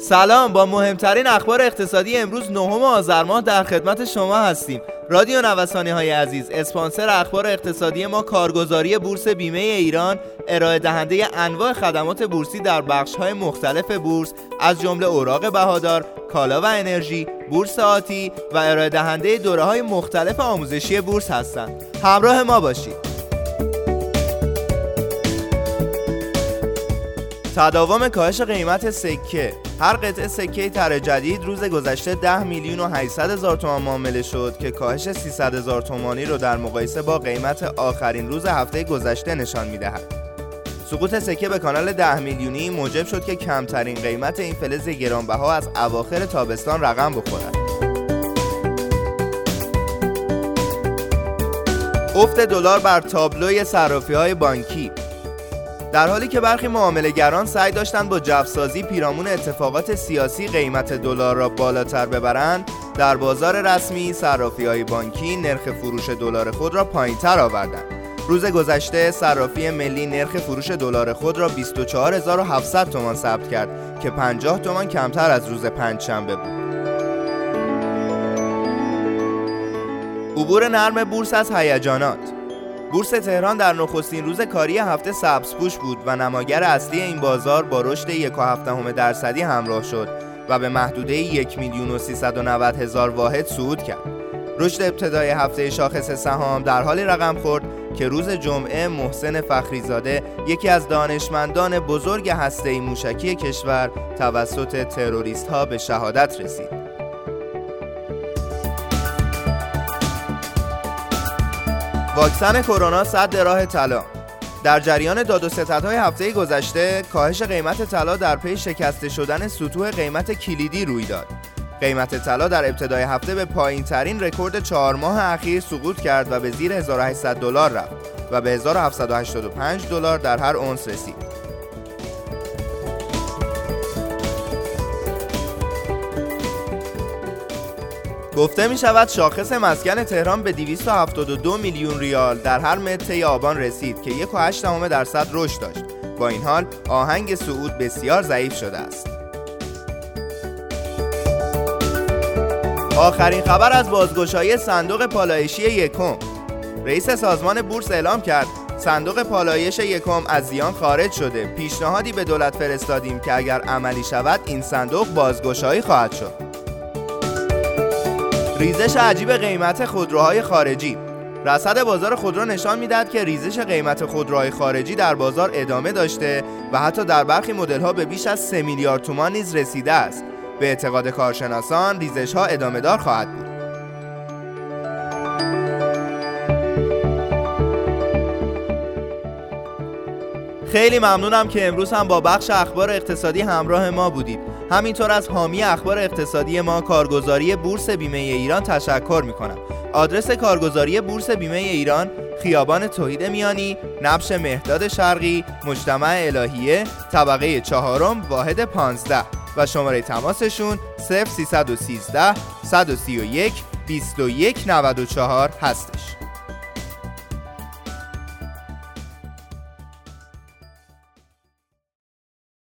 سلام با مهمترین اخبار اقتصادی امروز نهم آذر ماه در خدمت شما هستیم رادیو نوسانی های عزیز اسپانسر اخبار اقتصادی ما کارگزاری بورس بیمه ایران ارائه دهنده انواع خدمات بورسی در بخش های مختلف بورس از جمله اوراق بهادار، کالا و انرژی، بورس آتی و ارائه دهنده دوره های مختلف آموزشی بورس هستند. همراه ما باشید. تداوم کاهش قیمت سکه هر قطعه سکه تر جدید روز گذشته 10 میلیون و 800 هزار تومان معامله شد که کاهش 300 هزار تومانی رو در مقایسه با قیمت آخرین روز هفته گذشته نشان می‌دهد. سقوط سکه به کانال 10 میلیونی موجب شد که کمترین قیمت این فلز گرانبها از اواخر تابستان رقم بخورد. افت دلار بر تابلوی صرافی های بانکی در حالی که برخی معاملهگران سعی داشتند با جفسازی پیرامون اتفاقات سیاسی قیمت دلار را بالاتر ببرند در بازار رسمی صرافی های بانکی نرخ فروش دلار خود را پایینتر آوردند. روز گذشته صرافی ملی نرخ فروش دلار خود را 24700 تومان ثبت کرد که 50 تومان کمتر از روز پنجشنبه بود. عبور نرم بورس از هیجانات بورس تهران در نخستین روز کاری هفته سبزپوش بود و نماگر اصلی این بازار با رشد 1.7 درصدی همراه شد و به محدوده 1 میلیون و 390 هزار واحد صعود کرد. رشد ابتدای هفته شاخص سهام در حالی رقم خورد که روز جمعه محسن فخریزاده یکی از دانشمندان بزرگ هسته موشکی کشور توسط تروریست ها به شهادت رسید. واکسن کرونا صد راه طلا. در جریان داد و ستدهای هفته گذشته کاهش قیمت طلا در پی شکسته شدن سطوح قیمت کلیدی روی داد. قیمت طلا در ابتدای هفته به پایین ترین رکورد چهار ماه اخیر سقوط کرد و به زیر 1800 دلار رفت و به 1785 دلار در هر اونس رسید. گفته می شود شاخص مسکن تهران به 272 میلیون ریال در هر متر آبان رسید که 1.8 درصد رشد داشت. با این حال آهنگ صعود بسیار ضعیف شده است. آخرین خبر از بازگشایی صندوق پالایشی یکم. رئیس سازمان بورس اعلام کرد صندوق پالایش یکم از زیان خارج شده. پیشنهادی به دولت فرستادیم که اگر عملی شود این صندوق بازگشایی خواهد شد. ریزش عجیب قیمت خودروهای خارجی. رصد بازار خودرو نشان می‌دهد که ریزش قیمت خودروهای خارجی در بازار ادامه داشته و حتی در برخی مدل ها به بیش از 3 میلیارد تومان نیز رسیده است. به اعتقاد کارشناسان ریزش ها ادامه دار خواهد بود. خیلی ممنونم که امروز هم با بخش اخبار اقتصادی همراه ما بودید. همینطور از حامی اخبار اقتصادی ما کارگزاری بورس بیمه ایران تشکر می کنم آدرس کارگزاری بورس بیمه ایران خیابان توحید میانی نبش مهداد شرقی مجتمع الهیه طبقه چهارم واحد 15 و شماره تماسشون 0313 131 2194 هستش.